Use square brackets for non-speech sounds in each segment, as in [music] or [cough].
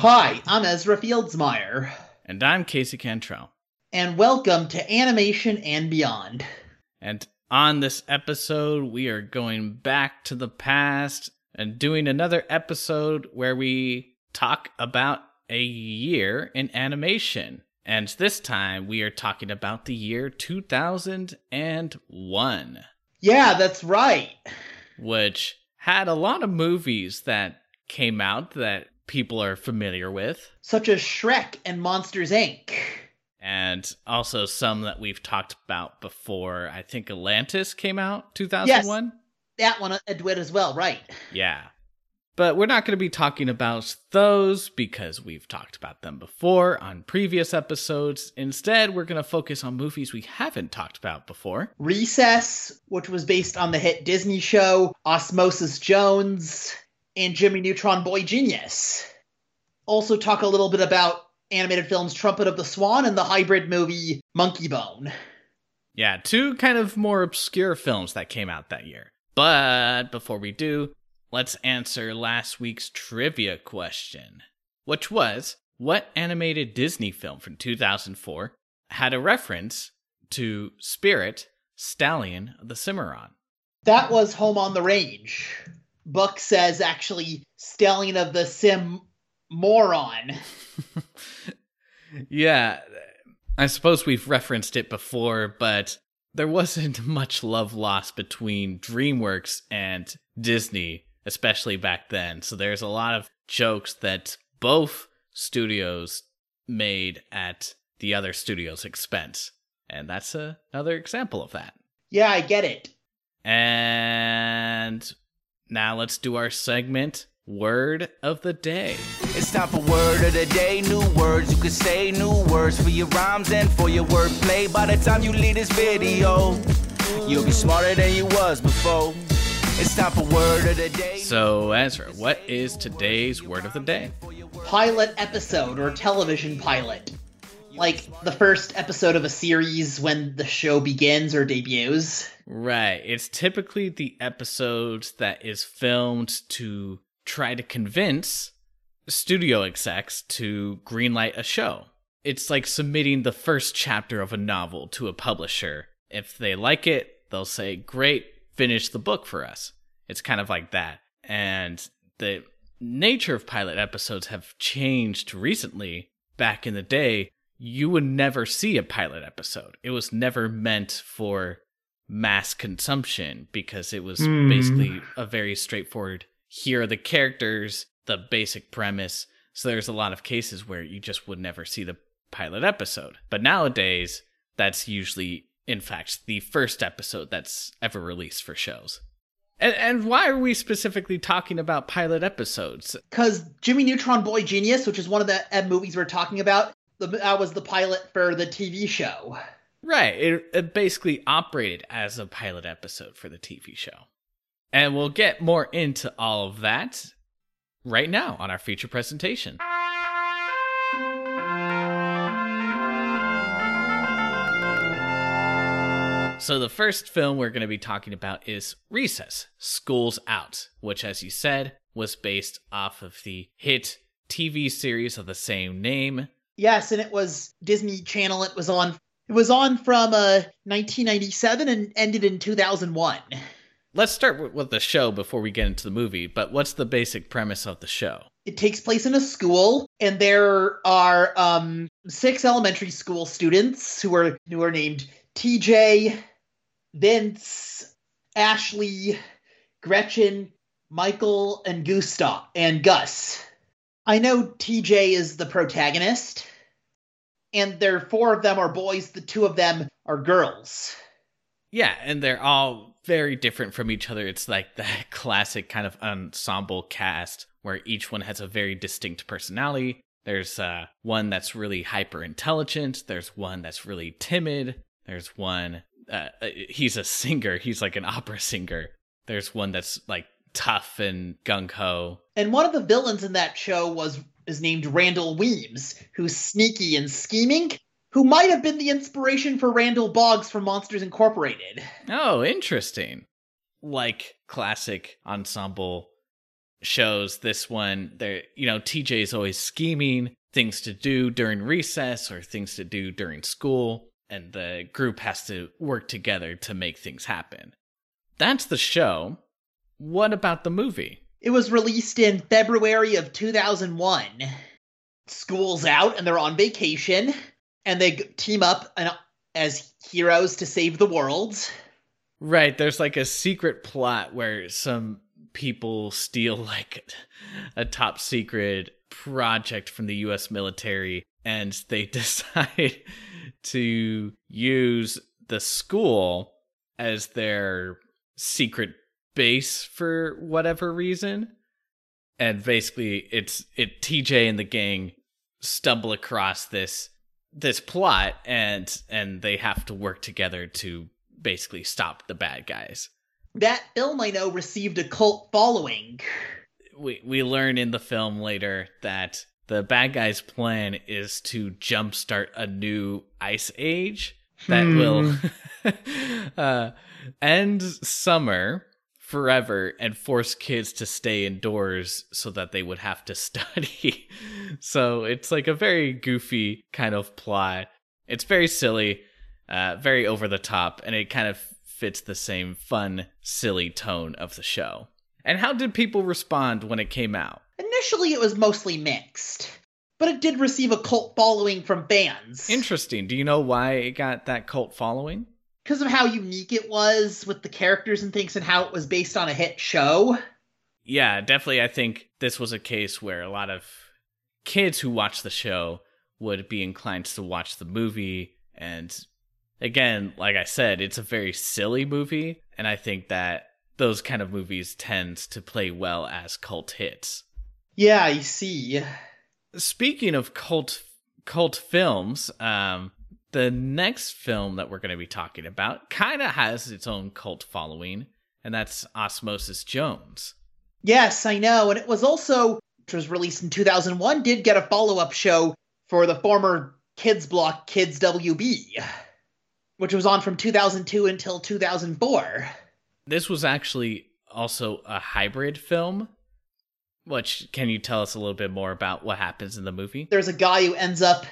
Hi, I'm Ezra Fieldsmeyer, And I'm Casey Cantrell. and welcome to Animation and Beyond. And on this episode, we are going back to the past and doing another episode where we talk about a year in animation. And this time, we are talking about the year 2001, Yeah, that's right. which had a lot of movies that came out that people are familiar with. Such as Shrek and Monsters Inc. and also some that we've talked about before. I think Atlantis came out 2001. Yes, That one uh, a duet as well, right? Yeah. But we're not going to be talking about those because we've talked about them before on previous episodes. Instead, we're going to focus on movies we haven't talked about before. Recess, which was based on the hit Disney show Osmosis Jones, and Jimmy Neutron Boy Genius. Also, talk a little bit about animated films Trumpet of the Swan and the hybrid movie Monkeybone. Yeah, two kind of more obscure films that came out that year. But before we do, let's answer last week's trivia question, which was what animated Disney film from 2004 had a reference to Spirit, Stallion of the Cimarron? That was Home on the Range. Buck says actually Stallion of the Sim Moron. [laughs] yeah, I suppose we've referenced it before, but there wasn't [laughs] much love lost between DreamWorks and Disney, especially back then. So there's a lot of jokes that both studios made at the other studio's expense. And that's a, another example of that. Yeah, I get it. And now let's do our segment Word of the Day. It's time for word of the day. New words you can say, new words for your rhymes and for your wordplay. By the time you leave this video, you'll be smarter than you was before. It's time for word of the day. So, Ezra, what is today's Word of the Day? Pilot episode or television pilot. Like the first episode of a series when the show begins or debuts. Right. It's typically the episode that is filmed to try to convince studio execs to greenlight a show. It's like submitting the first chapter of a novel to a publisher. If they like it, they'll say, Great, finish the book for us. It's kind of like that. And the nature of pilot episodes have changed recently. Back in the day, you would never see a pilot episode. It was never meant for mass consumption because it was Hmm. basically a very straightforward here are the characters, the basic premise. So there's a lot of cases where you just would never see the pilot episode. But nowadays, that's usually, in fact, the first episode that's ever released for shows. And, and why are we specifically talking about pilot episodes? Because Jimmy Neutron Boy Genius, which is one of the uh, movies we're talking about, the, that was the pilot for the TV show. Right. It, it basically operated as a pilot episode for the TV show. And we'll get more into all of that right now on our feature presentation. So, the first film we're going to be talking about is Recess School's Out, which, as you said, was based off of the hit TV series of the same name. Yes, and it was Disney Channel. It was on. It was on from uh, 1997 and ended in 2001. Let's start with- the show before we get into the movie. But what's the basic premise of the show? It takes place in a school, and there are um, six elementary school students who are who are named TJ, Vince, Ashley, Gretchen, Michael, and Gustav and Gus. I know TJ is the protagonist, and there four of them are boys. The two of them are girls. Yeah, and they're all very different from each other. It's like that [laughs] classic kind of ensemble cast where each one has a very distinct personality. There's uh, one that's really hyper intelligent. There's one that's really timid. There's one, uh, uh, he's a singer. He's like an opera singer. There's one that's like tough and gung ho. And one of the villains in that show was is named Randall Weems, who's sneaky and scheming, who might have been the inspiration for Randall Boggs from Monsters Incorporated. Oh, interesting. Like classic ensemble shows, this one, there, you know, TJ is always scheming things to do during recess or things to do during school, and the group has to work together to make things happen. That's the show. What about the movie? It was released in February of 2001. School's out and they're on vacation, and they team up as heroes to save the world. Right, there's like a secret plot where some people steal like a top secret project from the US military and they [laughs] decide to use the school as their secret base for whatever reason. And basically it's it TJ and the gang stumble across this this plot and and they have to work together to basically stop the bad guys. That film I know received a cult following. We we learn in the film later that the bad guys' plan is to jumpstart a new ice age that hmm. will [laughs] uh, end summer forever and force kids to stay indoors so that they would have to [laughs] study. so it's like a very goofy kind of plot. It's very silly, uh, very over the top, and it kind of fits the same fun, silly tone of the show. And how did people respond when it came out? Initially, it was mostly mixed, but it did receive a cult following from fans. Interesting. Do you know why it got that cult following? Because of how unique it was with the characters and things and how it was based on a hit show. Yeah, definitely. I think this was a case where a lot of kids who watch the show would be inclined to watch the movie. And again, like I said, it's a very silly movie. And I think that those kind of movies tend to play well as cult hits. Yeah, I see. Speaking of cult cult films, um, the next film that we're going to be talking about kind of has its own cult following, and that's Osmosis Jones. Yes, I know. And it was also, which was released in 2001, did get a follow up show for the former kids block Kids WB, which was on from 2002 until 2004. This was actually also a hybrid film. Which can you tell us a little bit more about what happens in the movie? There's a guy who ends up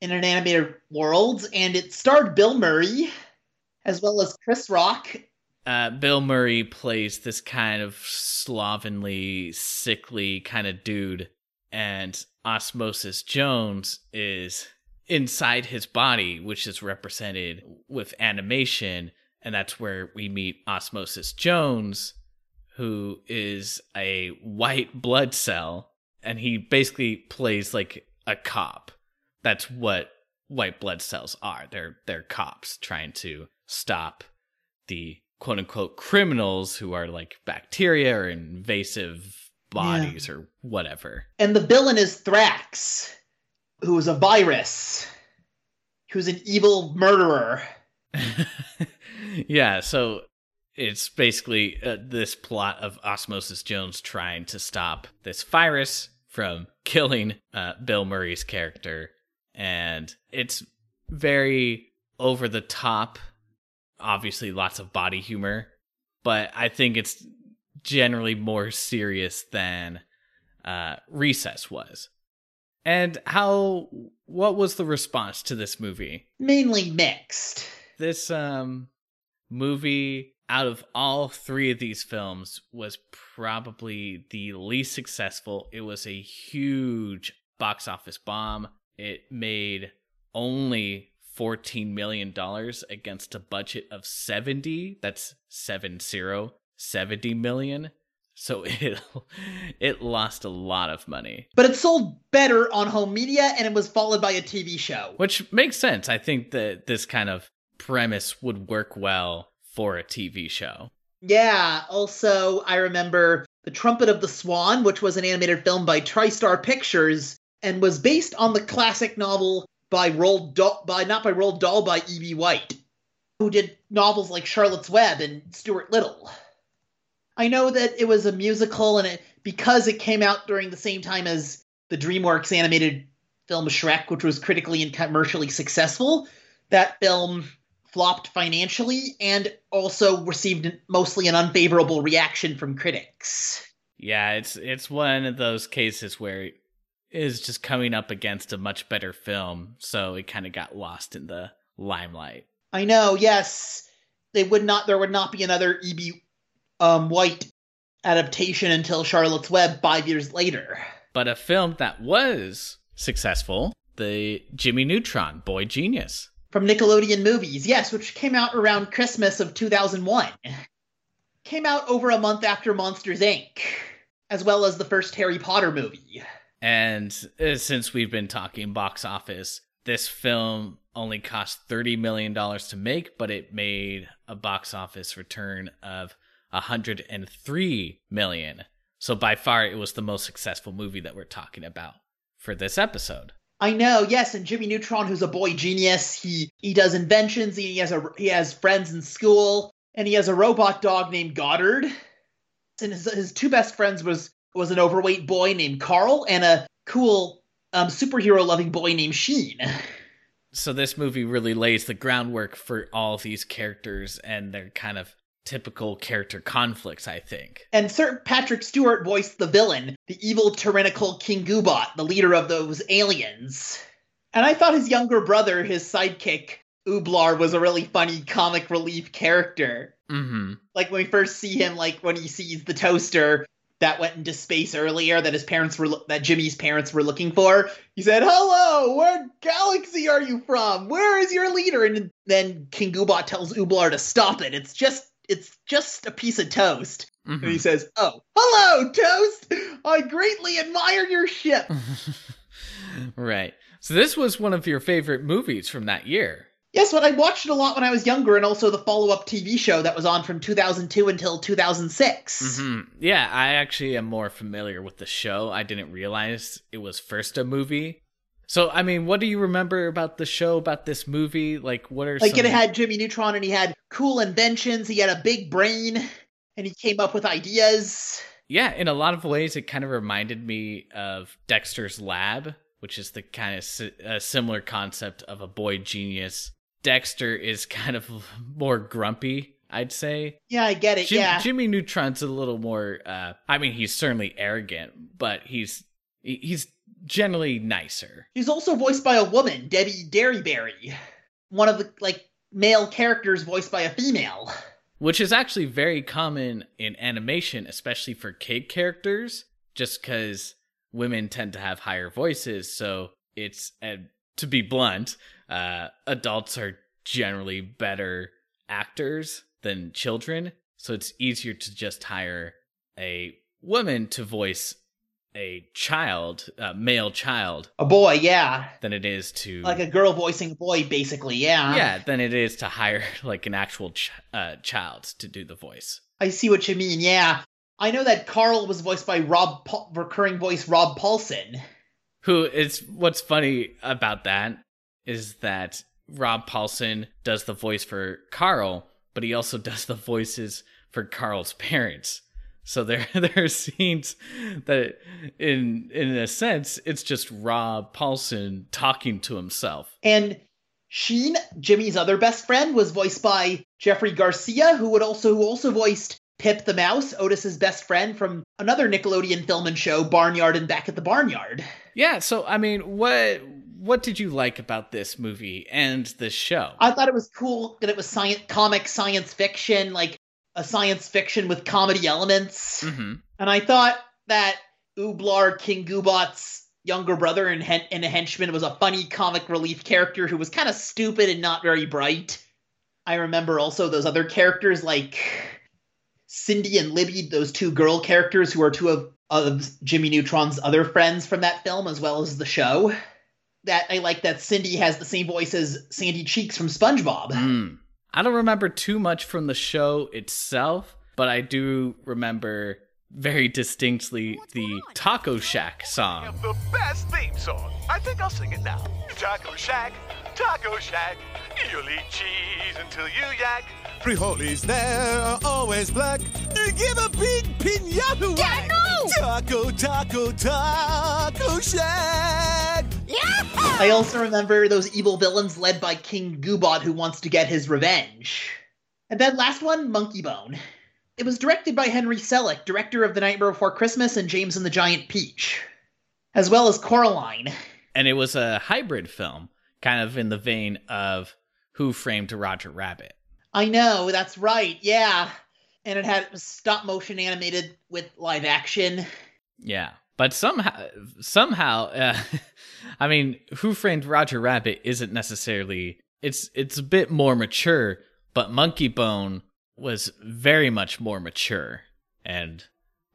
in an animated world, and it starred Bill Murray as well as Chris Rock. Uh, Bill Murray plays this kind of slovenly, sickly kind of dude, and Osmosis Jones is inside his body, which is represented with animation, and that's where we meet Osmosis Jones, who is a white blood cell, and he basically plays like a cop that's what white blood cells are. They're they're cops trying to stop the quote unquote criminals who are like bacteria or invasive bodies yeah. or whatever. And the villain is Thrax, who is a virus, who's an evil murderer. [laughs] yeah, so it's basically uh, this plot of Osmosis Jones trying to stop this virus from killing uh, Bill Murray's character and it's very over the top. Obviously, lots of body humor, but I think it's generally more serious than uh, Recess was. And how? What was the response to this movie? Mainly mixed. This um movie out of all three of these films was probably the least successful. It was a huge box office bomb. It made only $14 million against a budget of 70. That's 70, 70 million. So [laughs] it it lost a lot of money. But it sold better on home media and it was followed by a TV show. Which makes sense. I think that this kind of premise would work well for a TV show. Yeah, also I remember The Trumpet of the Swan, which was an animated film by TriStar Pictures, and was based on the classic novel by Roald Dahl, by not by Roald Dahl by E.B. White, who did novels like Charlotte's Web and Stuart Little. I know that it was a musical, and it because it came out during the same time as the DreamWorks animated film Shrek, which was critically and commercially successful. That film flopped financially and also received mostly an unfavorable reaction from critics. Yeah, it's it's one of those cases where is just coming up against a much better film, so it kind of got lost in the limelight. I know, yes. They would not there would not be another E.B. Um, White adaptation until Charlotte's Web five years later. But a film that was successful, the Jimmy Neutron Boy Genius. From Nickelodeon Movies, yes, which came out around Christmas of 2001. Came out over a month after Monsters Inc., as well as the first Harry Potter movie. And uh, since we've been talking box office, this film only cost $30 million to make, but it made a box office return of 103 million. So by far it was the most successful movie that we're talking about for this episode. I know, yes, and Jimmy Neutron, who's a boy genius, he he does inventions. He has a he has friends in school, and he has a robot dog named Goddard. And his his two best friends was was an overweight boy named Carl and a cool um, superhero loving boy named Sheen. So this movie really lays the groundwork for all of these characters and their kind of typical character conflicts, I think. And Sir Patrick Stewart voiced the villain, the evil tyrannical King Goobot, the leader of those aliens. And I thought his younger brother, his sidekick, Ooblar, was a really funny comic relief character. Mm-hmm. Like when we first see him, like when he sees the toaster that went into space earlier that his parents were that Jimmy's parents were looking for. He said, "Hello, what galaxy are you from? Where is your leader?" And then King Goobot tells Ooblar to stop it. It's just it's just a piece of toast. Mm-hmm. And he says, "Oh, hello, toast. I greatly admire your ship." [laughs] right. So this was one of your favorite movies from that year. Yes, but I watched it a lot when I was younger, and also the follow-up TV show that was on from 2002 until 2006. Mm-hmm. Yeah, I actually am more familiar with the show. I didn't realize it was first a movie. So, I mean, what do you remember about the show, about this movie? Like, what are Like some... it had Jimmy Neutron, and he had cool inventions. He had a big brain, and he came up with ideas. Yeah, in a lot of ways, it kind of reminded me of Dexter's Lab, which is the kind of si- similar concept of a boy genius. Dexter is kind of more grumpy, I'd say. Yeah, I get it. Jim- yeah, Jimmy Neutron's a little more. Uh, I mean, he's certainly arrogant, but he's he's generally nicer. He's also voiced by a woman, Debbie Derryberry. One of the like male characters voiced by a female. which is actually very common in animation, especially for kid characters, just because women tend to have higher voices. So it's, and to be blunt, uh, adults are generally better actors than children. So it's easier to just hire a woman to voice a child, a male child, A boy, yeah. than it is to Like a girl voicing a boy, basically, yeah. yeah, than it is to hire [laughs] like an actual ch- uh, child to do the voice. I see what you mean, yeah. I know that Carl was voiced by Rob, Paul- recurring voice Rob Paulsen. Who is what's funny about that is that Rob Paulsen does the voice for Carl, but he also [laughs] does the voices for Carl's parents. So there [laughs] there are scenes that in in a sense it's just Rob Paulsen talking to himself. And Sheen, Jimmy's other best friend, was voiced by Jeffrey Garcia, who would also who also voiced Pip the Mouse, Otis's best friend from another Nickelodeon film and show, Barnyard and Back at the Barnyard. Yeah, so I mean, what what did you like about this movie and this show? I thought it was cool that it was science comic science fiction, like a science fiction with comedy elements. hmm And I thought that Ooblar, King Goobot's younger brother and, hen- and a henchman, was a funny comic relief character who was kind of stupid and not very bright. I remember also those other characters like Cindy and Libby, those two girl characters who are two of, of Jimmy Neutron's other friends from that film as well as the show. That I like that Cindy has the same voice as Sandy Cheeks from SpongeBob. Mm. I don't remember too much from the show itself, but I do remember very distinctly the Taco Shack song. the best theme song. I think I'll sing it now. Taco Shack, Taco Shack. You'll eat cheese until you yak. Frijoles there are always black. Give a big pinata Yeah, no! Taco, taco, taco shack. I also remember those evil villains led by King Goobot who wants to get his revenge. And then last one, Monkeybone. It was directed by Henry Selick, director of The Nightmare Before Christmas and James and the Giant Peach, as well as Coraline. And it was a hybrid film, kind of in the vein of Who Framed Roger Rabbit. I know, that's right, yeah. And it had stop motion animated with live action. Yeah. But somehow, somehow, uh, [laughs] I mean, Who Framed Roger Rabbit isn't necessarily. It's it's a bit more mature, but Monkeybone was very much more mature, and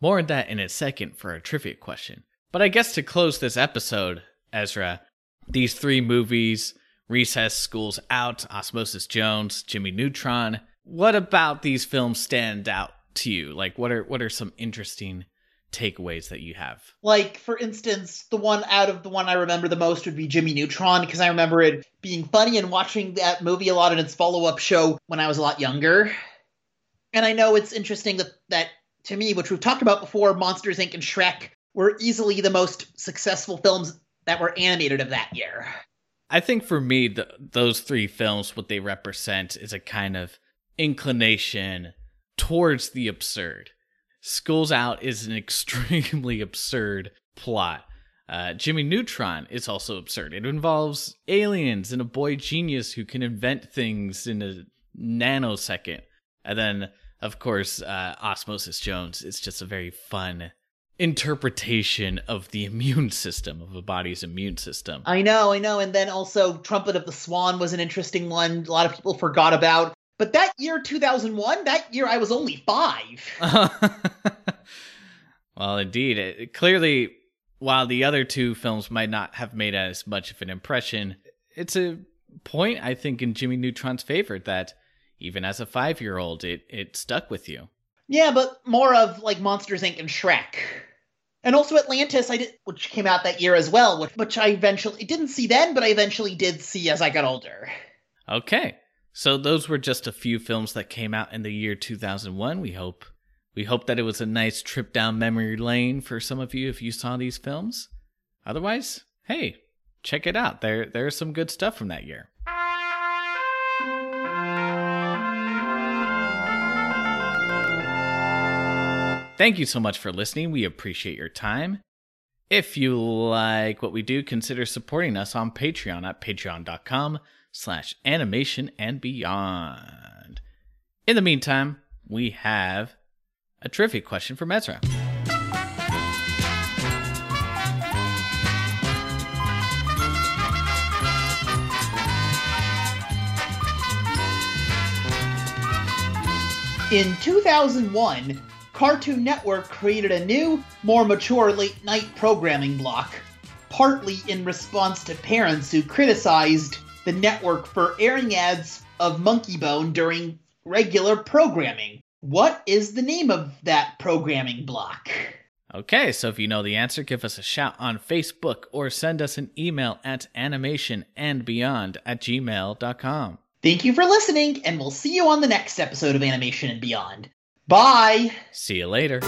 more on that in a second for a trivia question. But I guess to close this episode, Ezra, these three movies: Recess, Schools Out, Osmosis Jones, Jimmy Neutron. What about these films stand out to you? Like, what are what are some interesting takeaways that you have? Like, for instance, the one out of the one I remember the most would be Jimmy Neutron, because I remember it being funny and watching that movie a lot in its follow up show when I was a lot younger. And I know it's interesting that, that, to me, which we've talked about before, Monsters Inc. and Shrek were easily the most successful films that were animated of that year. I think for me, the, those three films, what they represent is a kind of inclination towards the absurd. Schools Out is an [laughs] extremely absurd plot. Uh, Jimmy Neutron is also absurd. It involves aliens and a boy genius who can invent things in a nanosecond. And then, of course, uh, Osmosis Jones is just a very fun interpretation of the [laughs] immune system, of a body's immune system. I know, I know. And then also, Trumpet of the Swan was an interesting one. A lot of people forgot about. But that year, 2001, that year I was only five. [laughs] well, indeed. It, clearly, while the other two films might not have made as much of an impression, it's a point, I think, in Jimmy Neutron's favor that even as a five year old, it, it stuck with you. Yeah, but more of like Monsters Inc. and Shrek. And also Atlantis, I did, which came out that year as well, which, which I eventually didn't see then, but I eventually did see as I got older. Okay. So those were just a few films that came out in the year 2001. We hope we hope that it was a nice trip down memory lane for some of you if you saw these films. Otherwise, hey, check it out. There there's some good stuff from that year. Thank you so much for listening. We appreciate your time. If you like what we do, consider supporting us on Patreon at patreon.com slash animation and beyond. In the meantime, we have a trivia question from Ezra. In 2001, Cartoon Network created a new, more mature late night programming block, partly in response to parents who criticized the network for airing ads of Monkeybone during regular programming. What is the name of that programming block? Okay, so if you know the answer, give us a shout on Facebook or send us an email at animationandbeyond at gmail.com. Thank you for listening, and we'll see you on the next episode of Animation and Beyond. Bye! See you later.